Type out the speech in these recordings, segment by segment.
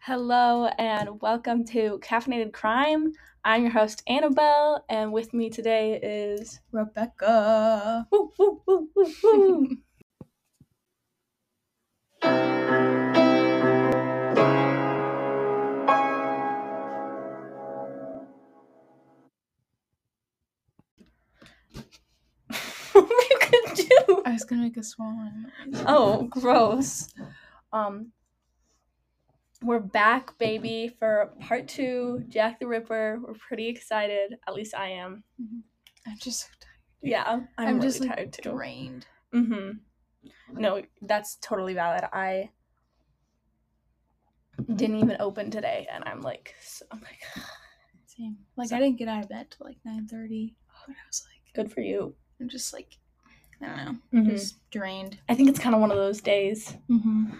Hello and welcome to Caffeinated Crime. I'm your host Annabelle, and with me today is Rebekah. woo, woo, woo, woo, woo. what were you gonna do? I was gonna make a noise. Oh, gross. Um, we're back, baby, for part two, Jack the Ripper. We're pretty excited. At least I am. I'm just so tired. Yeah, I'm, I'm, I'm, just really like tired too. drained. Mm-hmm. No, that's totally valid. I didn't even open today, and I'm like, so, I'm like, Same. Like So- I didn't get out of bed till like nine thirty. But I was like, good for you. I'm just like, I don't know, Mhm. just drained. I think it's kind of one of those days. Mm-hmm.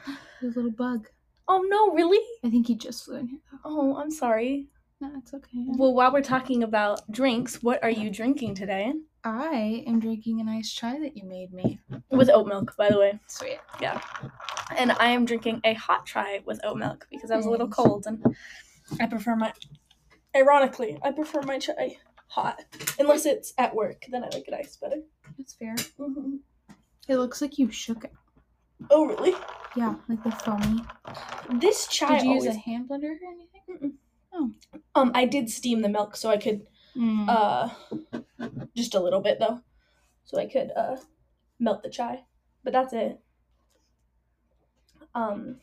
The little bug. Oh no, really? I think he just flew in here. Oh, I'm sorry. No, it's okay. Well, while we're talking about drinks, what are you drinking today? I am drinking a nice chai that you made me. With oat milk, by the way. Sweet. Yeah. And I am drinking a hot chai with oat milk because I was a little cold and I prefer my ironically, I prefer my chai hot. Unless it's at work, then I like it iced better. That's fair. hmm It looks like you shook it. Oh really? Yeah, like the foamy. This chai Did you use a hand blender or anything? Oh. Um I did steam the milk so I could Mm. uh just a little bit though. So I could uh melt the chai. But that's it. Um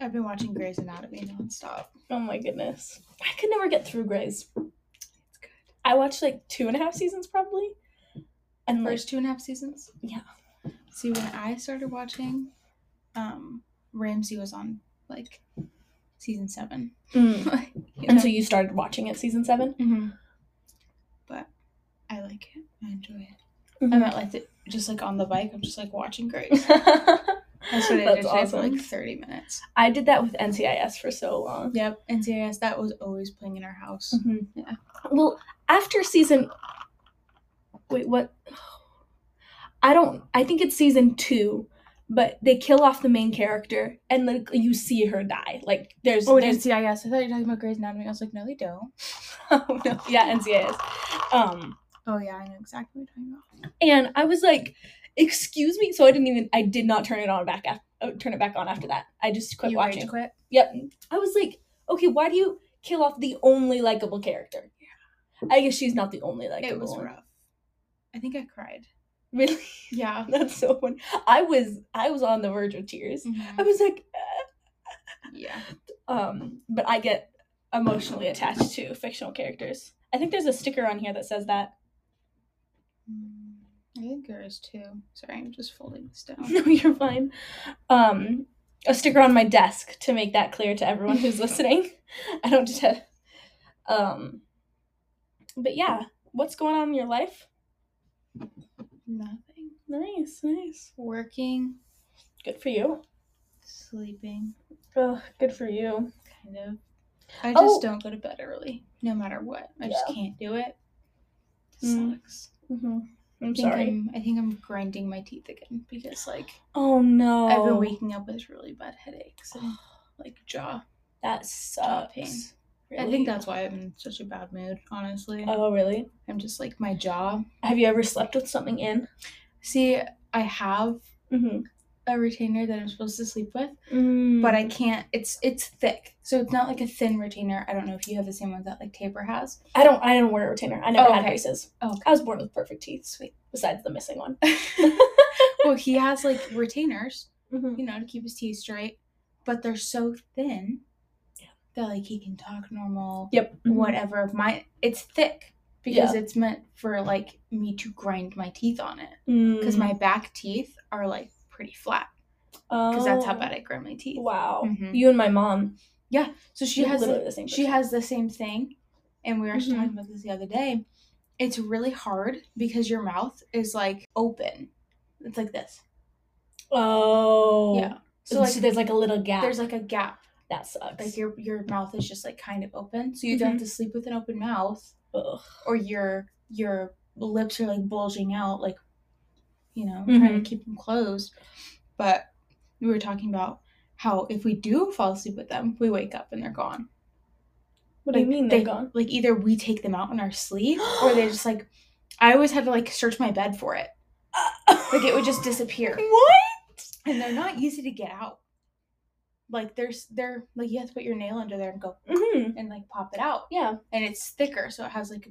I've been watching Grey's Anatomy nonstop. oh my goodness. I could never get through Grey's. It's good. I watched like two and a half seasons probably. And like First two and a half seasons. Yeah. See, when I started watching, um, Ramsey was on like season seven. mm. You and know? so you started watching it season 7 hmm But I like it. I enjoy it. Mm-hmm. I'm at like the, just like on the bike. I'm just like watching Grey's. That's what I That's did today for like 30 minutes. I did that with NCIS for so long. Yep. NCIS that was always playing in our house. Mhm. Yeah. Well, after season. Wait, what? I don't. I think it's season two, but they kill off the main character, and like you see her die. Like there's. Oh, there's NCIS. I thought you were talking about Grey's Anatomy. I was like, no, they don't. oh no, yeah, NCIS. Um, Oh yeah, I know exactly what you're talking about. and I was like, "Excuse me," so I didn't even. I did not turn it on back. After, turn it back on after that. I just quit you watching. quit. Yep. I was like, okay, why do you kill off the only likable character? Yeah. I guess she's not the only likable It was one. rough. I think I cried. Really? Yeah. That's so fun. I was I was on the verge of tears. I was like, Yeah. uh, um, but I get emotionally attached to fictional characters. I think there's a sticker on here that says that. Mm, I think there is too. Sorry, I'm just folding this down. No, you're fine. Um, a sticker on my desk to make that clear to everyone who's listening. I don't just have. Um, but yeah, what's going on in your life? Nothing. Nice, nice. Working, Good for you. sleeping, Oh, good for you. kind of. I just Oh. don't go to bed early, no matter what. I just can't do it. Mm. Sucks. hmm I'm I think sorry. I'm, I think I'm grinding my teeth again because like Oh no. I've been waking up with really bad headaches and like jaw. That Jaw pain. Sucks. I think that's why I'm in such a bad mood. Honestly, Oh really? I'm just like my jaw. Have you ever slept with something in? See, I have Mm-hmm. a retainer that I'm supposed to sleep with, Mm. but I can't. It's it's thick, so it's not like a thin retainer. I don't know if you have the same one that like Tabor has. I don't. I don't wear a retainer. I never Oh, had okay. braces. Oh, I was born with perfect teeth. Sweet. Besides the missing one. well, he has like retainers, Mm-hmm. you know, to keep his teeth straight, but they're so thin. That like he can talk normal, Yep. whatever. My it's thick because Yeah. it's meant for like me to grind my teeth on it Because because my back teeth are like pretty flat because that's how bad I grind my teeth. Oh. Wow. Mhm. You and my mom. Yeah. So she You're has literally the, the same. she has the same thing, and we were Mhm. talking about this the other day. It's really hard because your mouth is like open. It's like this. Oh. Yeah. So, So like there's like a little gap. there's like a gap. That sucks. Like your your mouth is just like kind of open, so you either have to sleep with an open mouth, Ugh. or your your lips are like bulging out, like you know, Mm-hmm. trying to keep them closed. But we were talking about how if we do fall asleep with them, we wake up and they're gone. What do you mean they, they're gone? Like either we take them out in our sleep or they just like I always had to like search my bed for it. Like it would just disappear. What? And they're not easy to get out. Like there's they're like you have to put your nail under there and go Mm-hmm. and like pop it out. Yeah. And it's thicker, so it has like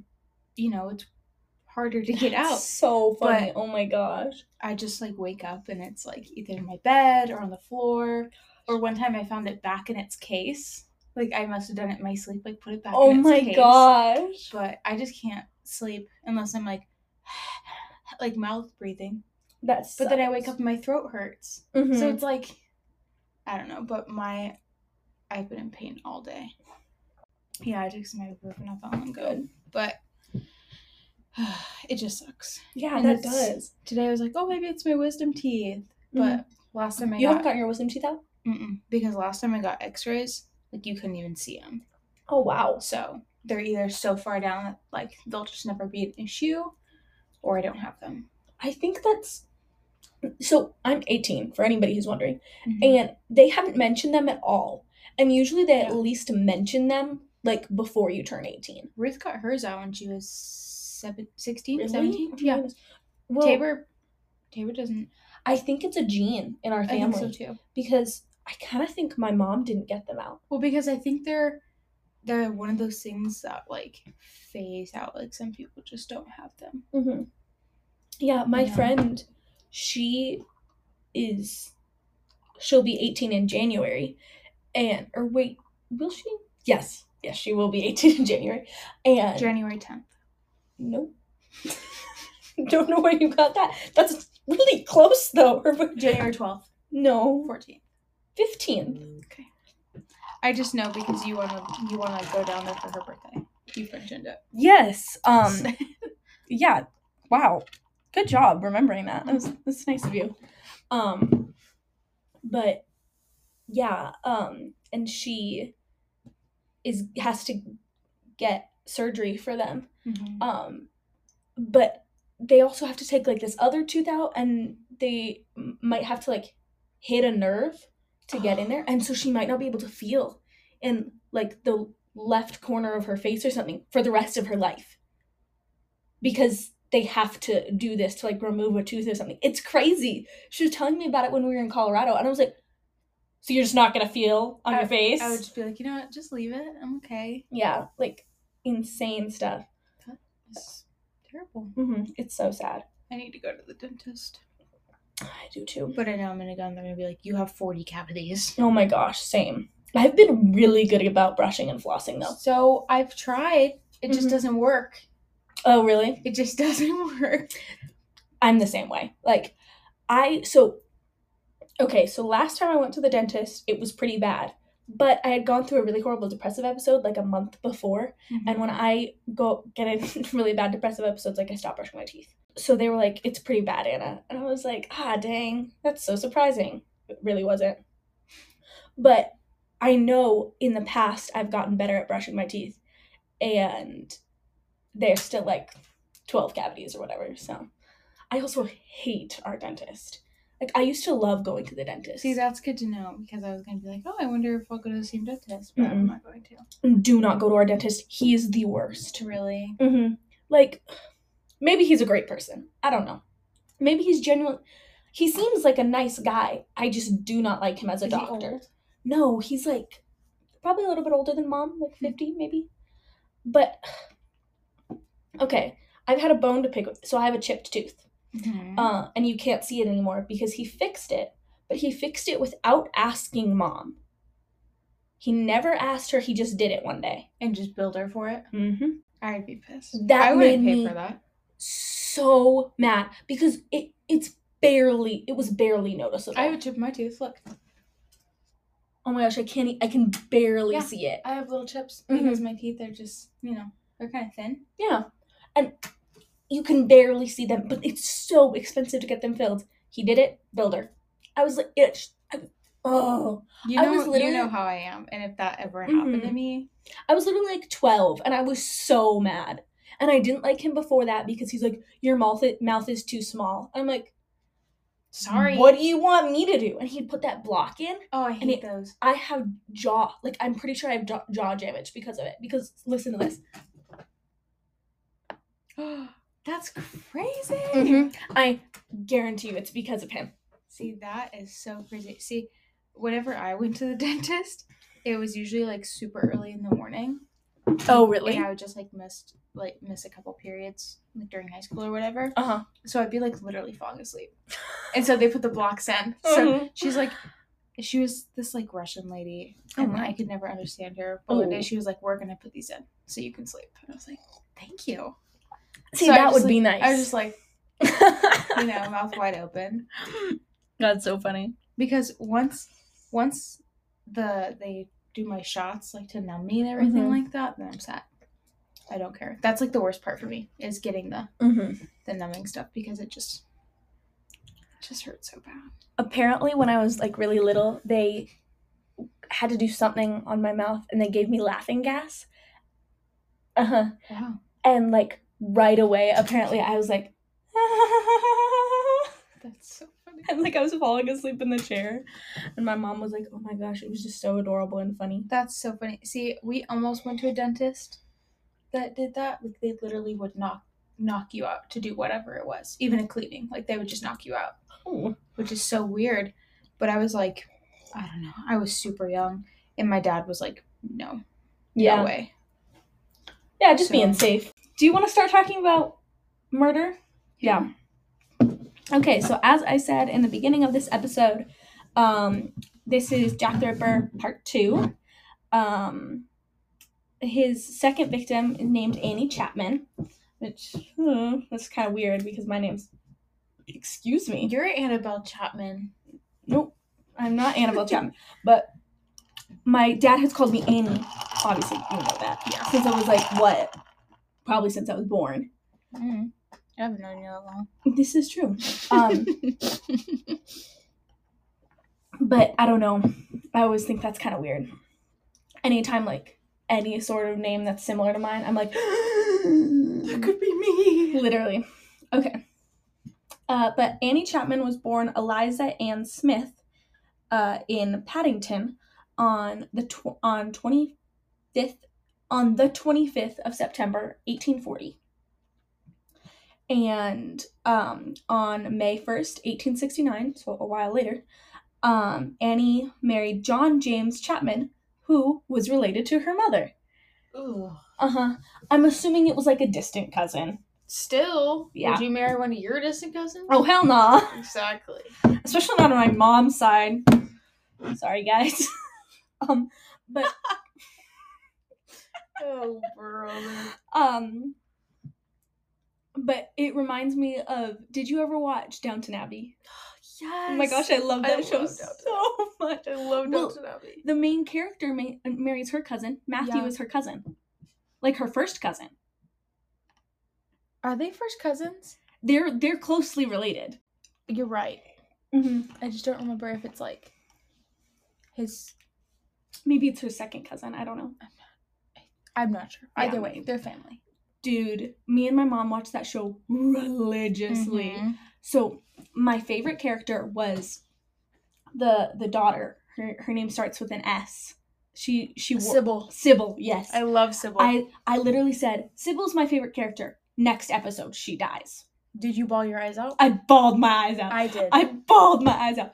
you know, it's harder to get out. So funny. But- oh my gosh. I just like wake up and it's like either in my bed or on the floor. Or one time I found it back in its case. Like I must have done it in my sleep, like put it back Oh in its my case. gosh. But I just can't sleep unless I'm like like mouth breathing. That's But then I wake up and my throat hurts. Mm-hmm. So it's like I don't know, but my I've been in pain all day. Yeah, I took some ibuprofen that long ago. good. But it just sucks. Yeah, And that does. Today I was like, oh, maybe it's my wisdom teeth. Mm-hmm. But last time I you got haven't gotten your wisdom teeth out? Mm-mm, because last time I got X-rays, like you couldn't even see them. Oh wow. So they're either so far down that like they'll just never be an issue, or I don't have them. I think that's so I'm 18 for anybody who's wondering. And And they haven't mentioned them at all. And usually they Yeah. at least mention them like before you turn 18. Ruth got hers out when she was seven, 16, Really? 17. Oh Yeah. Well, Tabor. Tabor doesn't. I think it's a gene in our I think family so too. because I kind of think my mom didn't get them out. Well, because I think they're they're one of those things that like phase out. Like some people just don't have them. Mm-hmm. Yeah, my Yeah. friend, she is, she'll be 18 in January. And, or wait, will she? Yes. Yes, she will be 18 in January. And, January 10th. nope. Don't know where you got that. That's really close though. January 12th, No, 14th. 15th. Okay. I just know because you wanna you wanna go down there for her birthday. You mentioned it. Yes. Um, yeah. Wow. Good job remembering that. That was that's nice of you. Um but yeah, um and she is has to get surgery for them. Mhm. Um but they also have to take like this other tooth out and they might have to like hit a nerve to get in there and so she might not be able to feel in like the left corner of her face or something for the rest of her life because they have to do this to like remove a tooth or something it's crazy she was telling me about it when we were in colorado and i was like so you're just not gonna feel on your face I would just be like, you know what, just leave it. I'm okay. yeah like insane stuff It's terrible. hmm it's so sad I need to go to the dentist. i do too But I know I'm gonna go and they're gonna be like, you have 40 cavities. oh my gosh same i've been really good about brushing and flossing though So I've tried. It just Mhm. doesn't work. Oh really It just doesn't work. I'm the same way. Like, I, so, okay, so last time I went to the dentist, it was pretty bad. But I had gone through a really horrible depressive episode like a month before. And when I go get in really bad depressive episodes, like I stop brushing my teeth. So they were like, it's pretty bad, Anna. And I was like, ah, dang, that's so surprising. It really wasn't. But I know in the past I've gotten better at brushing my teeth. And they're still like 12 cavities or whatever. So I also hate our dentist. Like, I used to love going to the dentist. See, that's good to know because I was gonna be like, oh, I wonder if I'll go to the same dentist, but Mm-mm. I'm not going to. Do not go to our dentist. He is the worst. Really? Mm-hmm. Like, maybe he's a great person. I don't know. Maybe he's genuine. He seems like a nice guy. I just do not like him as a Is he doctor. old? No, he's like probably a little bit older than mom, like 50 maybe. But okay, I've had a bone to pick with. So I have a chipped tooth. Mhm. Uh, and you can't see it anymore because he fixed it, but he fixed it without asking mom. He never asked her, he just did it one day. and just billed her for it. Mm-hmm. I'd be pissed. That I wouldn't pay for that. So mad because it it's barely it was barely noticeable. I would chip in my tooth. Look, oh my gosh, I can't I can barely Yeah. see it. I have little chips Mhm. because my teeth are just, you know, they're kind of thin. Yeah. And you can barely see them, but it's so expensive to get them filled. He did it, builder. I was like, it, I, oh, You I know, was literally- you know how I am, and if that ever happened to Mhm. me, I was literally like 12 and I was so mad. And I didn't like him before that because he's like, your mouth, mouth is too small. I'm like, Sorry. What do you want me to do? And he'd put that block in. Oh, I And hate it- those. I have jaw, like I'm pretty sure I have jaw, jaw damage because of it. Because listen to this. That's crazy. Mhm. I guarantee you it's because of him. See, that is so crazy. See, whenever I went to the dentist, it was usually like super early in the morning. Oh, really? And I would just like miss like miss a couple periods like during high school or whatever. Uh huh. So I'd be like literally falling asleep. And so they put the blocks in. So Mhm. she's like she was this like Russian lady Oh and my. I could never understand her. But one day Oh. she was like, We're gonna put these in so you can sleep. And I was like, Thank you. See, So that would like- be nice. I was just like, you know, mouth wide open. That's so funny. because once once the they do my shots like to numb me and everything Mhm. like that then i'm set i don't care that's like the worst part for me is getting the Mm-hmm. the numbing stuff because it just it just hurts so bad Apparently, when I was like really little, they had to do something on my mouth, and they gave me laughing gas. Uh huh. wow And like right away, apparently, I was like, that's so funny and like I was falling asleep in the chair, and my mom was like, "Oh my gosh, it was just so adorable and funny." that's so funny see we almost went to a dentist that did that like they literally would knock knock you out to do whatever it was even a cleaning like they would just knock you out Oh. which is so weird. But I was like, I don't know. I was super young, and my dad was like, no, Yeah. no way. Yeah, just being safe. Do you want to start talking about murder? Yeah. Okay, so as I said in the beginning of this episode, um, this is Jack the Ripper Part Two. Um, his second victim is named Annie Chapman, which uh, that's kind of weird because my name's. Excuse me. You're Annabelle Chapman. Nope, I'm not Annabelle Chapman, but my dad has called me Annie. Obviously, you know that. Yeah. Since I was like what? Probably since I was born. Mm. I haven't known you that long. This is true. Um, but I don't know. I always think that's kind of weird. Anytime like any sort of name that's similar to mine, I'm like, that could be me. Literally. Okay. Uh, but Annie Chapman was born Eliza Ann Smith uh, in Paddington on the tw- on 25th on the 25th of September 1840. And um, on May 1st, 1869, so a while later, um, Annie married John James Chapman, who was related to her mother. Ooh. Uh huh. I'm assuming it was like a distant cousin. Still, Yeah. would you marry one of your distant cousins? Oh, hell nah. exactly. Especially not on my mom's side. Sorry, guys. um, but Oh, brother. um, but it reminds me of. Did you ever watch Downton Abbey? Yes. Oh my gosh, I love that I show love so much. I love Well, Downton Abbey. The main character ma- marries her cousin. Matthew Yeah. is her cousin, like her first cousin. Are they first cousins? They're they're closely related. You're right. Mm-hmm. I just don't remember if it's like his. Maybe it's her second cousin. I don't know. I'm not sure. Yeah. Either way, they're family. Dude, me and my mom watched that show religiously. Mhm. So my favorite character was the the daughter. Her her name starts with an S. She she wo- Sybil. Sybil. Yes. I love Sybil. I I literally said Sybil's my favorite character. Next episode, she dies. Did you bawl your eyes out? I bawled my eyes out. I did. I bawled my eyes out.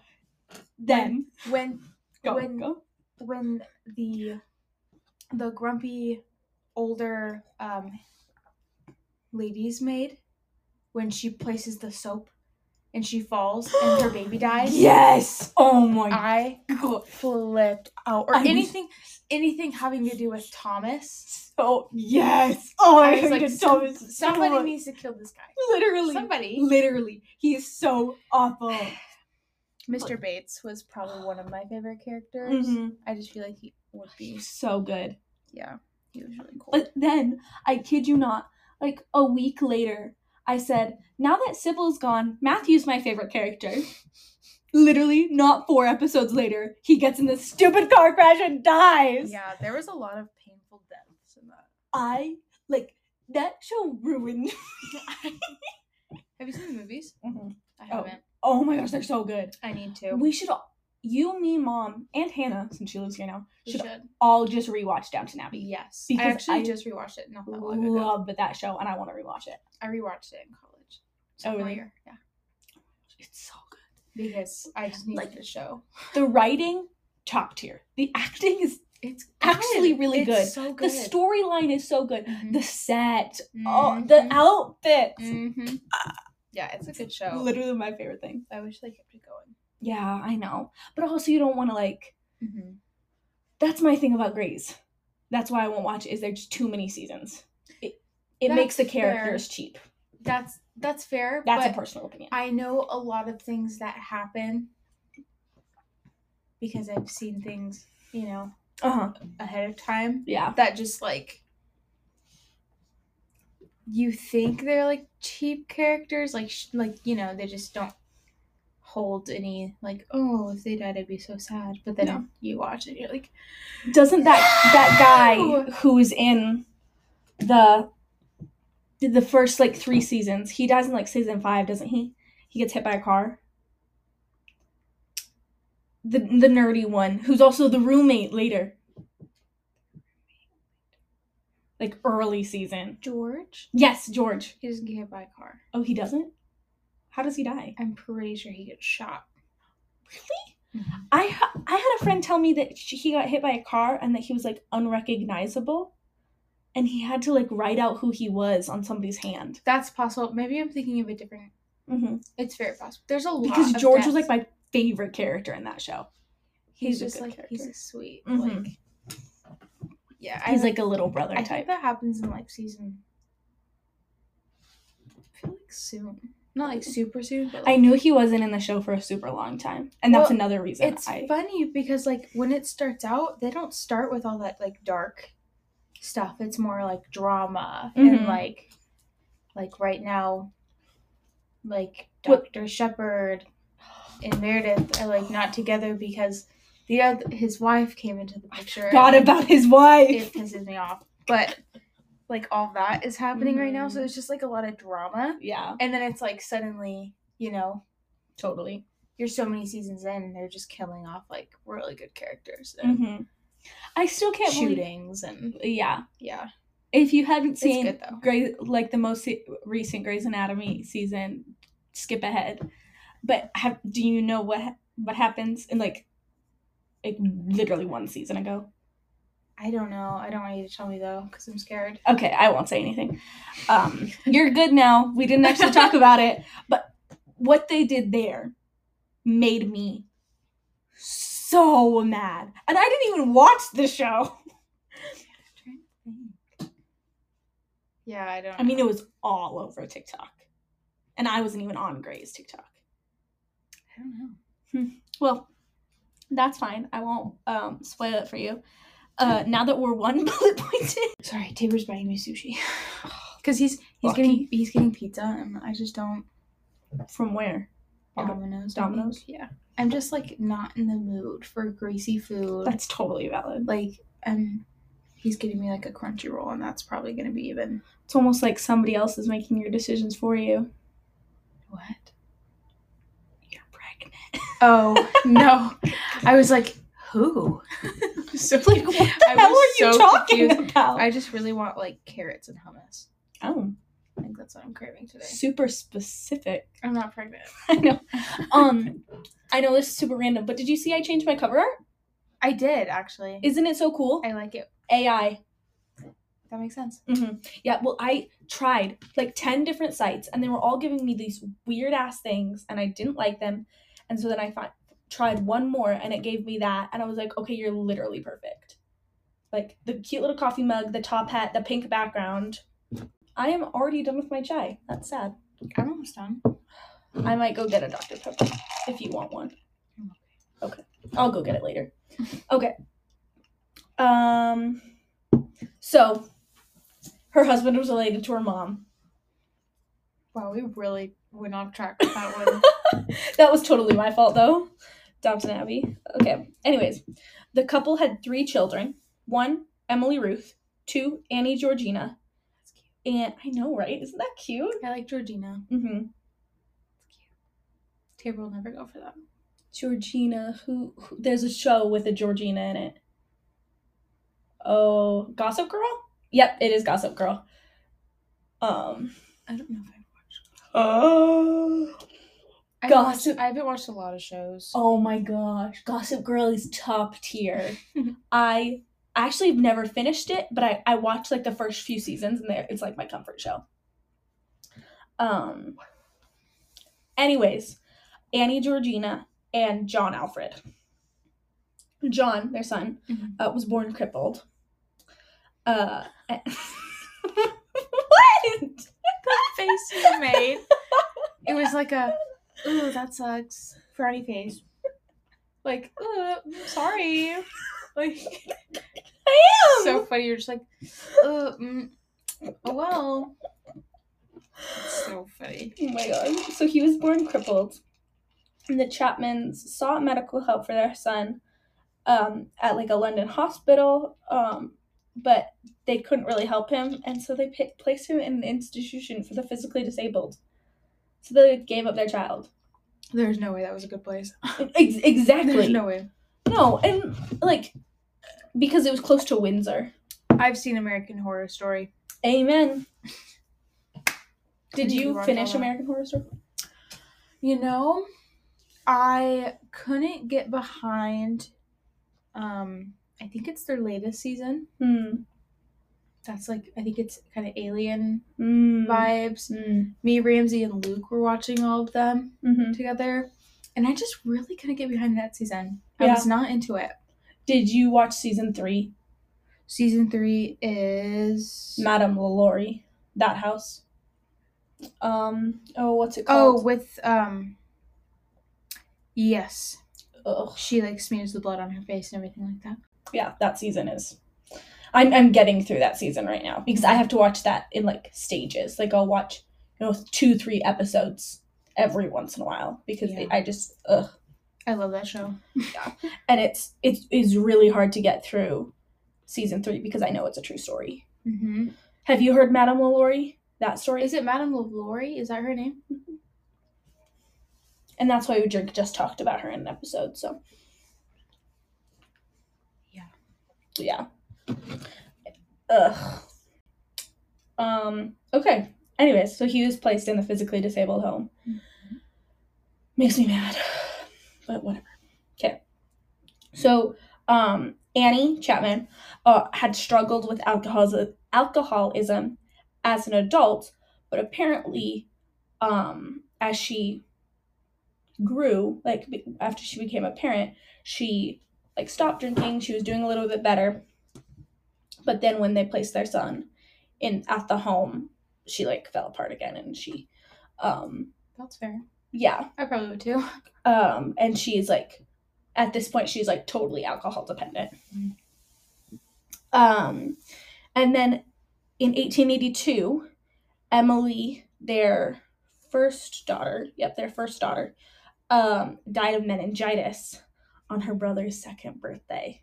Then when go when go. when the the grumpy older um lady's maid when she places the soap and she falls and her baby dies. Yes. Oh my I god. flipped out. Or I was- anything anything having to do with Thomas. Oh yes. Oh, I I hated like, Thomas so Somebody needs to kill this guy. literally. Somebody. Literally. He is so awful. Mr. Bates was probably one of my favorite characters. Mhm. I just feel like he would be So good. yeah. He was really cool. But then, I kid you not, like a week later, I said, now that Sybil's gone, Matthew's my favorite character. Literally, not four episodes later, he gets in this stupid car crash and dies. Yeah, there was a lot of painful deaths in that. I, like, that show ruined Have you seen the movies? Mhm. I Oh. haven't. Oh my gosh, they're so good. I need to. We should all, you, me, mom, and Hannah, since she lives here now, should should. all just rewatch Downton Abbey. Yes. Because I actually I just rewatched it not that long ago. Love that show, and I want to rewatch it. I rewatched it in college. Oh, really? year. Yeah. It's so good. Because I just needed Like- the show. The writing, top tier. The acting is It's actually really It's good. So good. the storyline is so good. Mhm. The set, oh, the outfits. Mhm. Yeah, it's a good show. Literally my favorite thing. I wish they kept it going. Yeah, I know. But also, you don't want to like. Mm-hmm. That's my thing about Grey's. That's why I won't watch it. Is there's too many seasons? It it That's makes the fair. characters cheap. That's that's fair. That's a personal opinion. I know a lot of things that happen because I've seen things, you know, Uh huh. ahead of time Yeah. that just like you think they're like cheap characters, like sh- like you know they just don't hold any like oh if they died I'd be so sad, but then No. you watch it you're like Doesn't that that guy who's in the the first like three seasons? He dies in like season five, doesn't he? He gets hit by a car. The the nerdy one, who's also the roommate later. Like early season. George. Yes, George. He doesn't get hit by a car. Oh, he doesn't. How does he die? I'm pretty sure he gets shot. Really? I ha- I had a friend tell me that he got hit by a car and that he was like unrecognizable, and he had to like write out who he was on somebody's hand. That's possible. Maybe I'm thinking of a different. Mm-hmm. It's very possible. There's a lot Because George was like my favorite character in that show. he's, he's just like he's character. a sweet Mhm. like. Yeah, He's I like a little brother I type. that happens in like season. I feel like soon, not like super soon, but like, I knew he wasn't in the show for a super long time, and that's another reason. it's I funny because like when it starts out, they don't start with all that like dark stuff. It's more like drama and Mhm. like like right now, like Doctor Shepherd and Meredith are like not together because the other his wife came into the picture. forgot about his wife. It pisses me off, but like all that is happening right now, so Mhm. it's just like a lot of drama, Yeah, and then it's like suddenly, you know, totally. you're so many seasons in, and they're just killing off like really good characters and hmm I still can't believe. shootings and Yeah, yeah. if you haven't seen good. Grey, like the most se- recent Grey's Anatomy season, skip ahead. But have, do you know what what happens in like, like literally one season ago? I don't know. I don't want you to tell me though, because I'm scared. Okay, I won't say anything. Um, you're good now. We didn't actually talk about it, but what they did there made me so mad, and I didn't even watch the show. Yeah, I don't. I mean, it was all over TikTok, and I wasn't even on Grey's TikTok. I don't know. Hmm. Well, that's fine. I won't um, spoil it for you. Uh, now that we're one bullet point in, Sorry, Tabor's buying me sushi because he's he's Lucky. getting he's getting pizza, and I just don't. from where? Domino's. Domino's? Yeah. I'm just like not in the mood for greasy food. That's totally valid. like and he's getting me like a crunchy roll and that's probably gonna be even It's almost like somebody else is making your decisions for you. what? You're pregnant. Oh no. I was like, who? so like, what the I hell are you so talking confused. about? I just really want like carrots and hummus. oh, I think that's what I'm craving today. super specific. I'm not pregnant. I know. Um, I know this is super random, but did you see I changed my cover art? I did actually. Isn't it so cool? I like it. AI. That makes sense. hmm Yeah, well, I tried like 10 different sites and they were all giving me these weird ass things and I didn't like them. And so then I fi- tried one more and it gave me that. And I was like, okay, you're literally perfect. Like the cute little coffee mug, the top hat, the pink background. I am already done with my chai. That's sad. I'm almost done. I might go get a Dr. Pepper if you want one. Okay. I'll go get it later. Okay. Um so her husband was related to her mom. Wow, we really went off track with that one. that was totally my fault though. Downton Abbey. Okay. Anyways, the couple had three children. One, Emily Ruth. Two, Annie Georgina. That's cute. And I know, right? Isn't that cute? I like Georgina. Mm-hmm. Tabor will never go for that. Georgina, who, who there's a show with a Georgina in it. Oh, Gossip Girl? Yep, it is Gossip Girl. Um I don't know if I watched. Oh I haven't, watched, Gossip- I haven't watched a lot of shows. Oh my gosh, Gossip Girl is top tier. I actually have never finished it, but I, I watched like the first few seasons and there it's like my comfort show. Um anyways, Annie Georgina and John Alfred. John, their son, Mhm. uh, was born crippled. Uh what? the face you made. It was like a, ooh, that sucks. Frowny face. Like, uh, sorry. Like, I am. so funny. You're just like, uh, mm, oh well. It's so funny. Oh my god. So he was born crippled. And the Chapmans sought medical help for their son um, at like a London hospital, um, but they couldn't really help him, and so they pi placed him in an institution for the physically disabled. So they gave up their child. There's no way that was a good place. Ex- exactly. There's no way. no, and like because it was close to Windsor. I've seen American Horror Story. Amen. Did you finish? American Horror Story? You know, I couldn't get behind. Um, I think it's their latest season. Hmm. That's like I think it's kind of alien Mm. vibes. Mm. Me, Ramsey, and Luke were watching all of them hmm together, and I just really couldn't get behind that season. I was not into it. Did you watch season three? Season three is Madame Lalaurie, that house. Um. Oh, what's it called? oh with um. Yes, Ugh. she like smears the blood on her face and everything like that. Yeah, that season is. I'm I'm getting through that season right now because I have to watch that in like stages. Like I'll watch, you know, two three episodes every once in a while because Yeah. I just ugh. I love that show. Yeah, and it's it is really hard to get through season three because I know it's a true story. Mm-hmm. Have you heard Madame Lalaurie? That story Is it Madame Lalaurie? Is that her name? and that's why we just just talked about her in an episode. So Yeah. yeah. Ugh. Um. Okay. Anyways, so he was placed in the physically disabled home. Makes me mad, but whatever. Okay. So, um, Annie Chapman uh, had struggled with alcoholism, alcoholism as an adult, but apparently, um, as she grew, like after she became a parent, she like stopped drinking. She was doing a little bit better, but then when they placed their son in at the home, she like fell apart again, and she, um, That's fair. yeah, I probably would too. um, and she's like, at this point, she's like totally alcohol dependent. Um, and then in 1882, Emily, their first daughter, yep, their first daughter, um, died of meningitis on her brother's second birthday.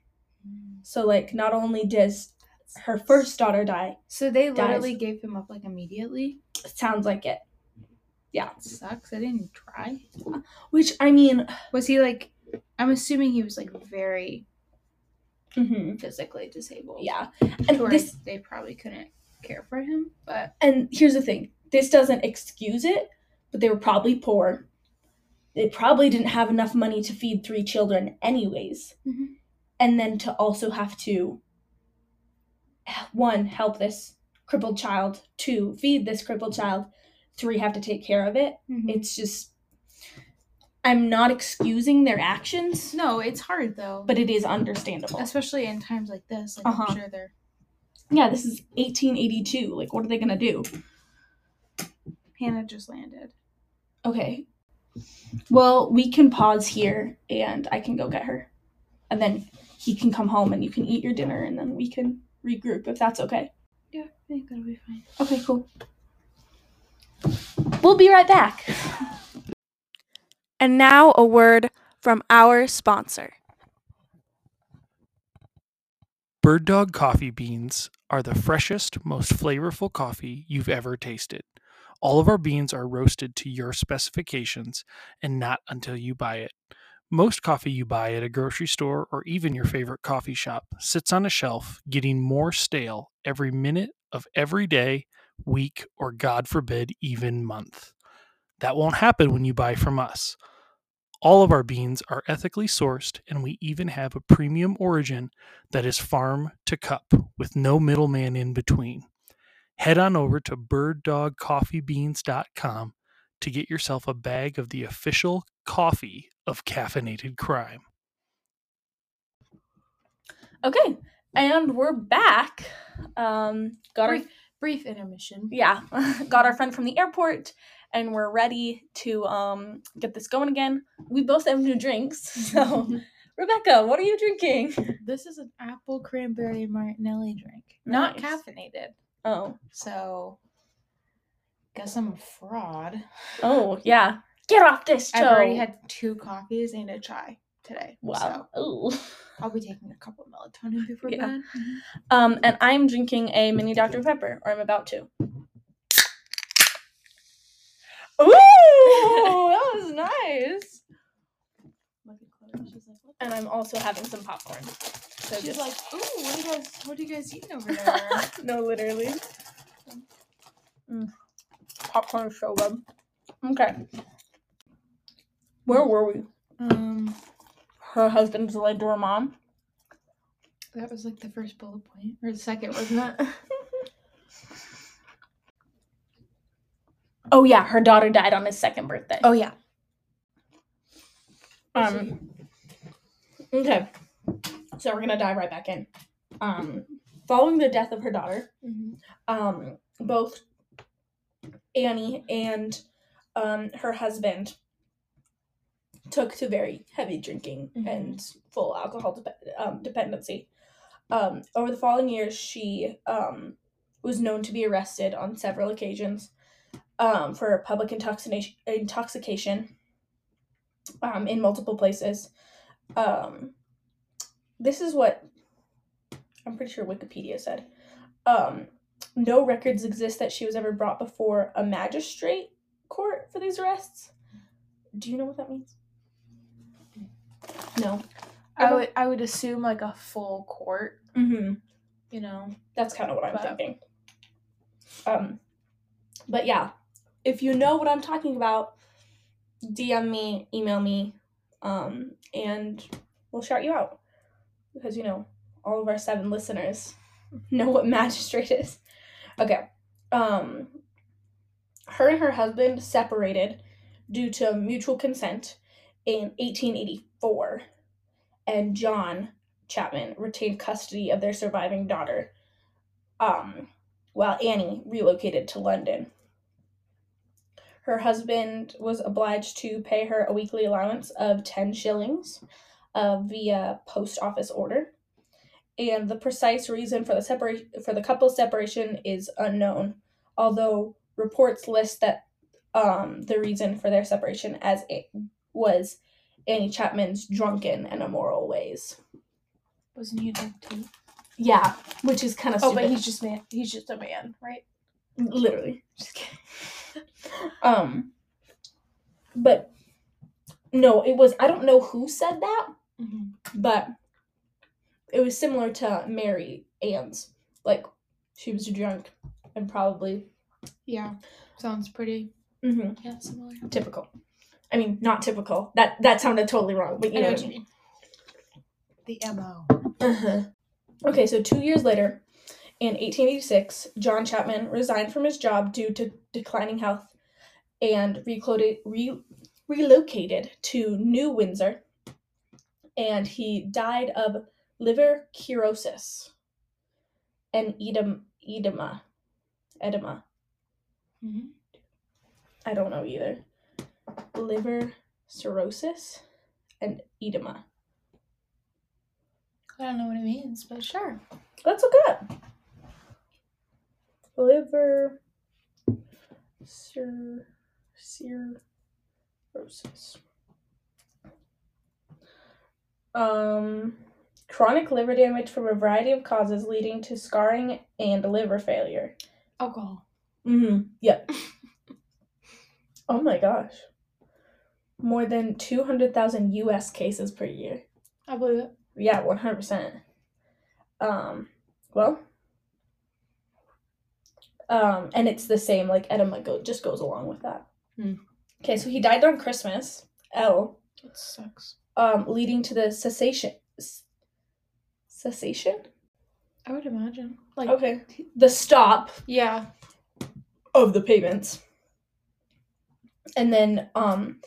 So, like, not only does her first daughter die, So they Dies. literally gave him up like immediately. sounds like it. That sucks. I didn't try. Which, I mean, Was he like? I'm assuming he was like very mhm, physically disabled. yeah. And this they probably couldn't care for him. But and here's the thing this doesn't excuse it but they were probably poor they probably didn't have enough money to feed three children anyways Mhm. and then to also have to one help this crippled child two feed this crippled child three have to take care of it Mm-hmm. it's just i'm not excusing their actions no, it's hard though. but it is understandable especially in times like this, like Uh-huh. I'm sure they're yeah this is 1882 like what are they gonna do Hannah just landed. Okay. Well, we can pause here and I can go get her. And then he can come home and you can eat your dinner and then we can regroup if that's okay. Yeah, I think that'll be fine. Okay, cool. We'll be right back. And now a word from our sponsor. Bird Dog coffee beans are the freshest, most flavorful coffee you've ever tasted. All of our beans are roasted to your specifications and not until you buy it. Most coffee you buy at a grocery store or even your favorite coffee shop sits on a shelf, getting more stale every minute of every day, week, or God forbid, even month. That won't happen when you buy from us. All of our beans are ethically sourced, and we even have a premium origin that is farm to cup with no middleman in between. Head on over to birddogcoffeebeans.com to get yourself a bag of the official coffee of caffeinated crime. Okay, and we're back. Um, got our Brief, brief intermission. yeah, got our friend from the airport, and we're ready to um get this going again. We both have new drinks, so Rebekah, what are you drinking? This is an apple cranberry martinelli drink, not Nice. caffeinated. Oh, So, guess I'm a fraud. oh yeah, get off this show. I've already had two coffees and a chai today. wow. So I'll be taking a couple of melatonin before Yeah. bed. Um, and I'm drinking a mini Dr Pepper, or I'm about to. Ooh, that was nice. Look at Chloe. She's like, what? And I'm also having some popcorn. So She's just- like, ooh, what are you guys? What are you guys eating over there? no, literally. Mm. Popcorn is so good. Okay. Where were we? um, Her husband's delayed to her mom. that was like the first bullet point or the second, wasn't it? Oh yeah, her daughter died on his second birthday. oh yeah. Um. Okay. So we're gonna dive right back in. Um, following the death of her daughter, Mm-hmm. um, both Annie and um, her husband took to very heavy drinking Mhm. and full alcohol dep- um, dependency. Um, over the following years, she um, was known to be arrested on several occasions um, for public intoxication, intoxication um, in multiple places. Um, this is what I'm pretty sure Wikipedia said. Um, no records exist that she was ever brought before a magistrate court for these arrests. Do you know what that means? No. I would I would assume like a full court, Mm-hmm. you know. That's kind of what I'm But- thinking. Um, but yeah, if you know what I'm talking about, DM me, email me, um, and we'll shout you out because you know all of our seven listeners know what magistrate is. Okay. Um, her and her husband separated due to mutual consent in 1884, and John Chapman retained custody of their surviving daughter, um, while Annie relocated to London. Her husband was obliged to pay her a weekly allowance of 10 shillings uh, via post office order. And the precise reason for the separation for the couple's separation is unknown, although reports list that um, the reason for their separation as it was Annie Chapman's drunken and immoral ways. Wasn't he drunk too? Yeah, which is kind of Oh, stupid. but he's just man. He's just a man, right? literally just kidding. um, but no, it was. I don't know who said that, Mm-hmm. but it was similar to Mary Ann's. Like she was drunk and probably Yeah, sounds pretty mhm, yeah similar. typical. I mean, not typical. That that sounded totally wrong, but you I know know what you mean. The mo. Uh-huh. Okay, so two years later, in 1886, John Chapman resigned from his job due to declining health and recloted, re, relocated to New Windsor. And he died of liver cirrhosis and edema. edema. Edema. Mm-hmm. I don't know either. Liver cirrhosis and edema. I don't know what it means, but sure. Let's look it up. Liver cir- cirrhosis. Um, chronic liver damage from a variety of causes leading to scarring and liver failure. Alcohol. Mm-hmm. Yep. Oh my gosh. More than 200,000 US cases per year. I believe it. Yeah, 100%. Um, well, um, and it's the same, like, edema go- just goes along with that. Hmm. Okay, so he died on Christmas, L, That sucks. um, leading to the cessation. Cessation? I would imagine. Like, Okay. The stop yeah. of the payments. And then um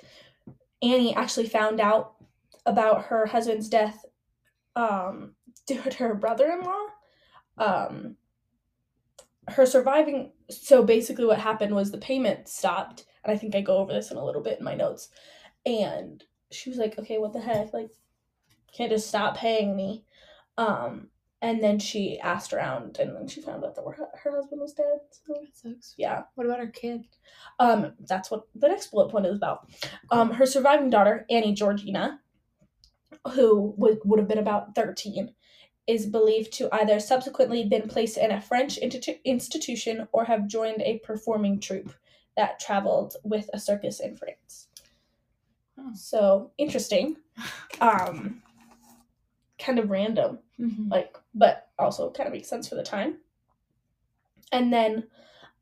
Annie actually found out about her husband's death um due to her brother-in-law. Um her surviving so basically what happened was the payment stopped and I think I go over this in a little bit in my notes. And she was like, "Okay, what the heck? Like can't just stop paying me." Um and then she asked around and then she found out that her, her husband was dead. So That sucks. yeah. What about her kid? Um, that's what the next bullet point is about. Um, her surviving daughter, Annie Georgina, who would, would have been about 13, is believed to either subsequently been placed in a French institu- institution or have joined a performing troupe that traveled with a circus in France. Oh. So interesting. Um, kind of random Mm-hmm. like but also kind of makes sense for the time. And then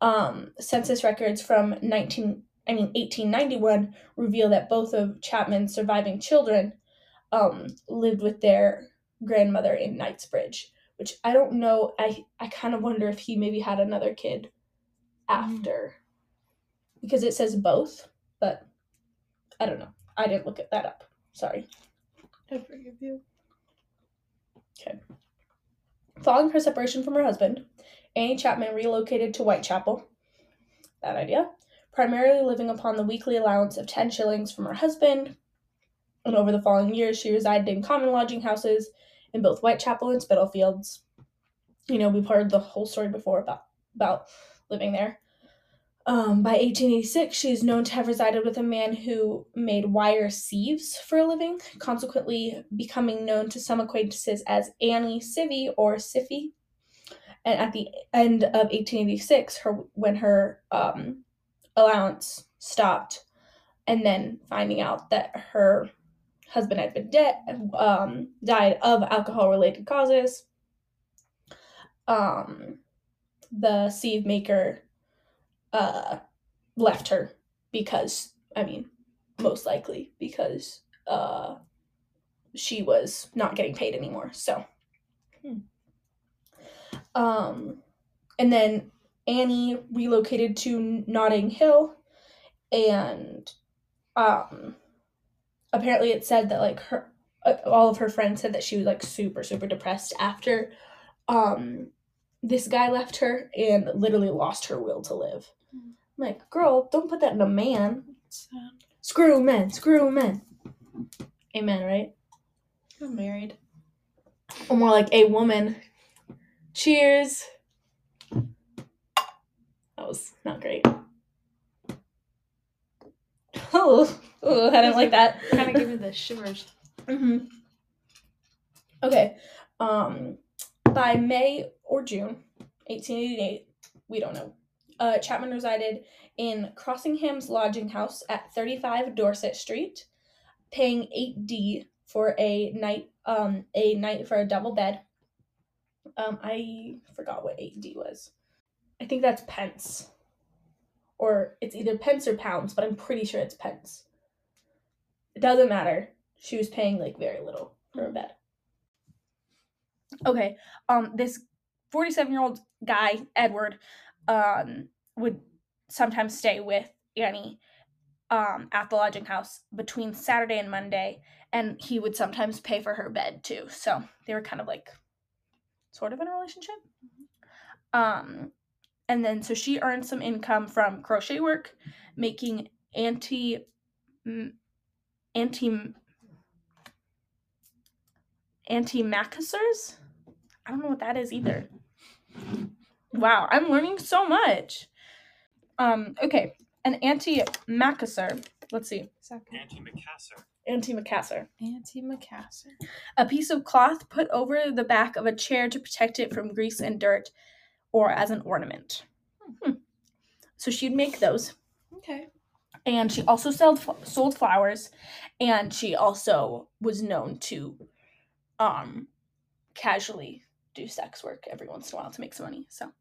um census records from 19 i mean 1891 reveal that both of chapman's surviving children um lived with their grandmother in knightsbridge which i don't know. I i kind of wonder if he maybe had another kid after. Because it says both but i don't know. I didn't look at that up. Sorry. I forgive you. Following her separation from her husband, Annie Chapman relocated to Whitechapel. That idea. Primarily living upon the weekly allowance of 10 shillings from her husband. And over the following years, she resided in common lodging houses in both Whitechapel and Spitalfields. You know, we've heard the whole story before about, about living there. Um, by 1886, she is known to have resided with a man who made wire sieves for a living, consequently becoming known to some acquaintances as Annie Civvy or Siffy. And at the end of 1886, her when her um, allowance stopped, and then finding out that her husband had been dead, um, died of alcohol-related causes, um, the sieve maker uh, left her because I mean, most likely because uh, she was not getting paid anymore. So, Hmm. um, and then Annie relocated to Notting Hill, and um, apparently it said that like her uh, all of her friends said that she was like super super depressed after um this guy left her and literally lost her will to live. I'm like, girl, don't put that in a man. Screw men, screw men. Amen, right? I'm married. Or more like a woman. Cheers. That was not great. Oh, oh I didn't like that. Kind of give me the shivers. hmm Okay. Um, by May or June, 1888, we don't know. Uh, Chapman resided in Crossingham's lodging house at 35 Dorset Street, paying 8D for a night. Um, a night for a double bed. Um, I forgot what 8D was. I think that's pence, or it's either pence or pounds, but I'm pretty sure it's pence. It doesn't matter. She was paying like very little for a bed. Okay, um, this 47 year old guy, Edward, um, would sometimes stay with Annie um, at the lodging house between Saturday and Monday, and he would sometimes pay for her bed too. So they were kind of like sort of in a relationship. Um, and then so she earned some income from crochet work, making anti anti antimacassars. I don't know what that is either. Wow, I'm learning so much. Um, okay, an antimacassar. Let's see, Second. Antimacassar. antimacassar. Anti-Macassar. A piece of cloth put over the back of a chair to protect it from grease and dirt, or as an ornament. Hmm. So she'd make those. Okay. And she also sold sold flowers, and she also was known to um casually do sex work every once in a while to make some money. So